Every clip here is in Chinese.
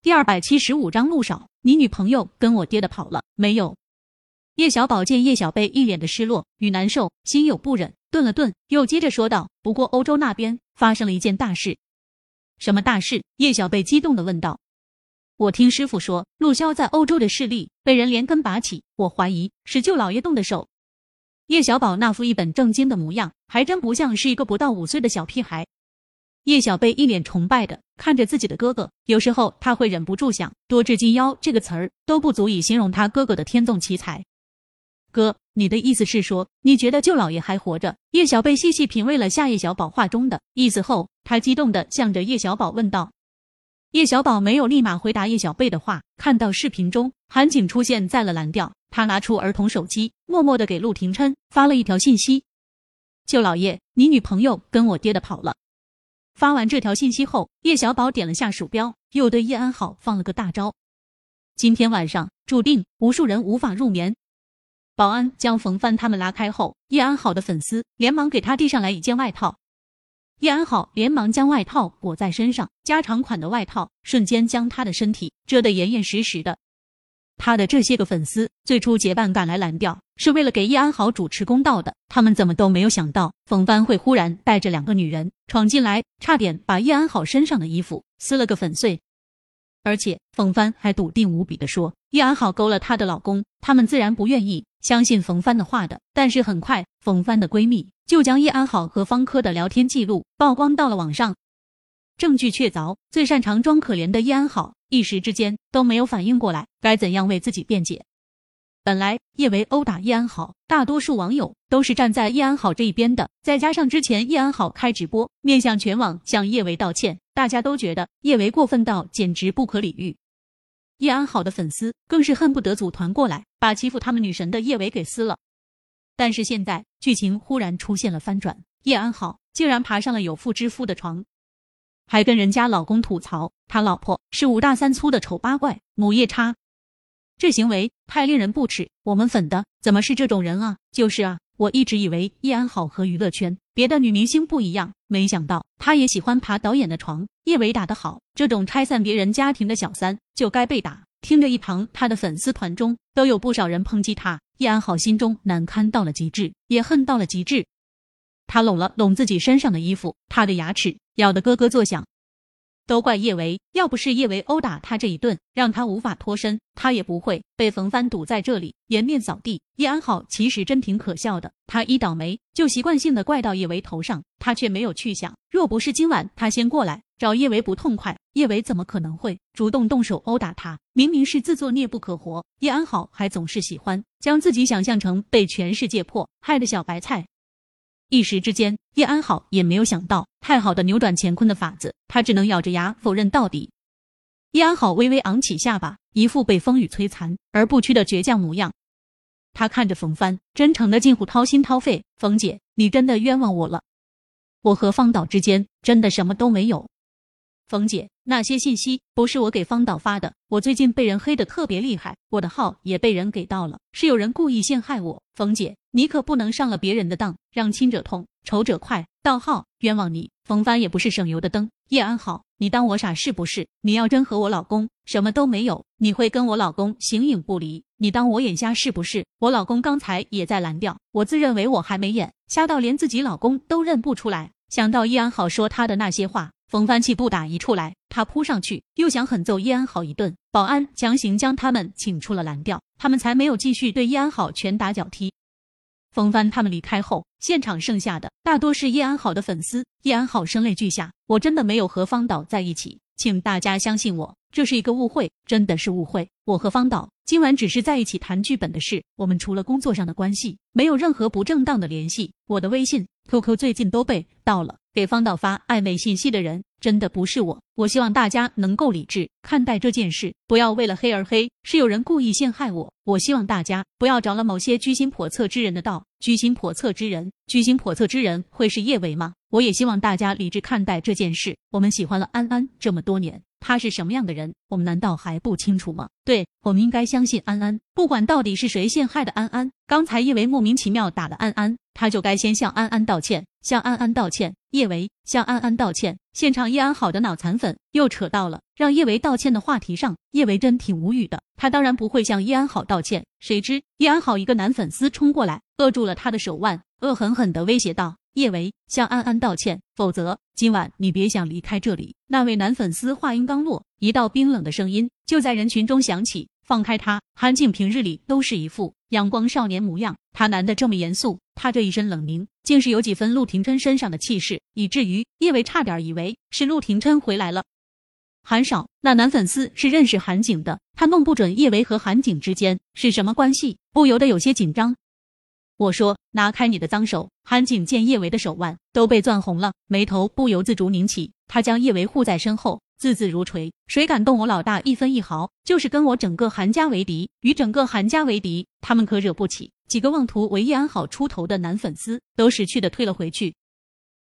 第二百七十五章陆少，你女朋友跟我爹的跑了没有？叶小宝见叶小贝一脸的失落与难受，心有不忍，顿了顿，又接着说道：“不过欧洲那边发生了一件大事。”什么大事？叶小贝激动的问道。我听师傅说，陆骁在欧洲的势力被人连根拔起，我怀疑是舅老爷动的手。叶小宝那副一本正经的模样，还真不像是一个不到五岁的小屁孩。叶小贝一脸崇拜的看着自己的哥哥，有时候他会忍不住想，多智金妖这个词儿都不足以形容他哥哥的天纵奇才。哥，你的意思是说，你觉得舅老爷还活着？叶小贝细细品味了下叶小宝话中的意思后，他激动的向着叶小宝问道。叶小宝没有立马回答叶小贝的话，看到视频中韩景出现在了蓝调，他拿出儿童手机，默默的给陆廷琛发了一条信息：舅老爷，你女朋友跟我爹的跑了。发完这条信息后，叶小宝点了下鼠标，又对叶安好放了个大招。今天晚上注定无数人无法入眠。保安将冯帆他们拉开后，叶安好的粉丝连忙给他递上来一件外套。叶安好连忙将外套裹在身上，加长款的外套瞬间将他的身体遮得严严实实的。他的这些个粉丝最初结伴赶来蓝调，是为了给叶安好主持公道的。他们怎么都没有想到，冯帆会忽然带着两个女人闯进来，差点把叶安好身上的衣服撕了个粉碎。而且冯帆还笃定无比的说，叶安好勾了她的老公。他们自然不愿意相信冯帆的话的。但是很快，冯帆的闺蜜就将叶安好和方科的聊天记录曝光到了网上。证据确凿，最擅长装可怜的叶安好一时之间都没有反应过来该怎样为自己辩解。本来叶维殴打叶安好，大多数网友都是站在叶安好这一边的。再加上之前叶安好开直播面向全网向叶维道歉，大家都觉得叶维过分到简直不可理喻。叶安好的粉丝更是恨不得组团过来把欺负他们女神的叶维给撕了。但是现在剧情忽然出现了翻转，叶安好竟然爬上了有妇之夫的床。还跟人家老公吐槽，他老婆是五大三粗的丑八怪，母夜叉，这行为太令人不齿。我们粉的怎么是这种人啊？就是啊，我一直以为叶安好和娱乐圈别的女明星不一样，没想到她也喜欢爬导演的床。叶伟打得好，这种拆散别人家庭的小三就该被打。听着一旁他的粉丝团中都有不少人抨击他，叶安好心中难堪到了极致，也恨到了极致。他拢了拢自己身上的衣服，他的牙齿咬得咯咯作响。都怪叶维，要不是叶维殴打他这一顿，让他无法脱身，他也不会被冯帆堵在这里，颜面扫地。叶安好其实真挺可笑的，他一倒霉就习惯性的怪到叶维头上，他却没有去想，若不是今晚他先过来找叶维不痛快，叶维怎么可能会主动动手殴打他？明明是自作孽不可活，叶安好还总是喜欢将自己想象成被全世界迫害的小白菜。一时之间，叶安好也没有想到太好的扭转乾坤的法子，他只能咬着牙否认到底。叶安好微微昂起下巴，一副被风雨摧残而不屈的倔强模样。他看着冯帆，真诚的近乎掏心掏肺：“冯姐，你真的冤枉我了，我和方导之间真的什么都没有。”冯姐，那些信息不是我给方导发的。我最近被人黑的特别厉害，我的号也被人给盗了，是有人故意陷害我。冯姐，你可不能上了别人的当，让亲者痛，仇者快。盗号，冤枉你！冯帆也不是省油的灯。叶安好，你当我傻是不是？你要真和我老公什么都没有，你会跟我老公形影不离？你当我眼瞎是不是？我老公刚才也在蓝调，我自认为我还没眼瞎到连自己老公都认不出来。想到叶安好说他的那些话。冯帆气不打一处来，他扑上去，又想狠揍叶安好一顿。保安强行将他们请出了蓝调，他们才没有继续对叶安好拳打脚踢。冯帆他们离开后，现场剩下的大多是叶安好的粉丝。叶安好声泪俱下：“我真的没有和方导在一起，请大家相信我，这是一个误会，真的是误会。我和方导今晚只是在一起谈剧本的事，我们除了工作上的关系，没有任何不正当的联系。我的微信、QQ 最近都被盗了。”给方导发暧昧信息的人真的不是我，我希望大家能够理智看待这件事，不要为了黑而黑，是有人故意陷害我。我希望大家不要着了某些居心叵测之人的道，居心叵测之人，居心叵测之人会是叶伟吗？我也希望大家理智看待这件事。我们喜欢了安安这么多年，他是什么样的人，我们难道还不清楚吗？对，我们应该相信安安，不管到底是谁陷害的安安。刚才叶维莫名其妙打了安安。他就该先向安安道歉，向安安道歉。叶维向安安道歉。现场叶安好的脑残粉又扯到了让叶维道歉的话题上，叶维真挺无语的。他当然不会向叶安好道歉，谁知叶安好一个男粉丝冲过来，扼住了他的手腕，恶狠狠地威胁道：“叶维，向安安道歉，否则今晚你别想离开这里。”那位男粉丝话音刚落，一道冰冷的声音就在人群中响起。放开他！韩景平日里都是一副阳光少年模样，他难得这么严肃，他这一身冷凝，竟是有几分陆廷琛身上的气势，以至于叶维差点以为是陆廷琛回来了。韩少，那男粉丝是认识韩景的，他弄不准叶维和韩景之间是什么关系，不由得有些紧张。我说，拿开你的脏手！韩景见叶维的手腕都被攥红了，眉头不由自主拧起，他将叶维护在身后。字字如锤，谁敢动我老大一分一毫，就是跟我整个韩家为敌，与整个韩家为敌，他们可惹不起。几个妄图为叶安好出头的男粉丝都识趣的退了回去。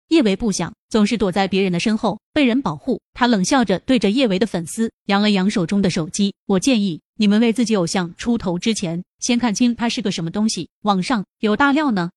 叶维不想总是躲在别人的身后被人保护，他冷笑着对着叶维的粉丝扬了扬手中的手机。我建议你们为自己偶像出头之前，先看清他是个什么东西。网上有大料呢。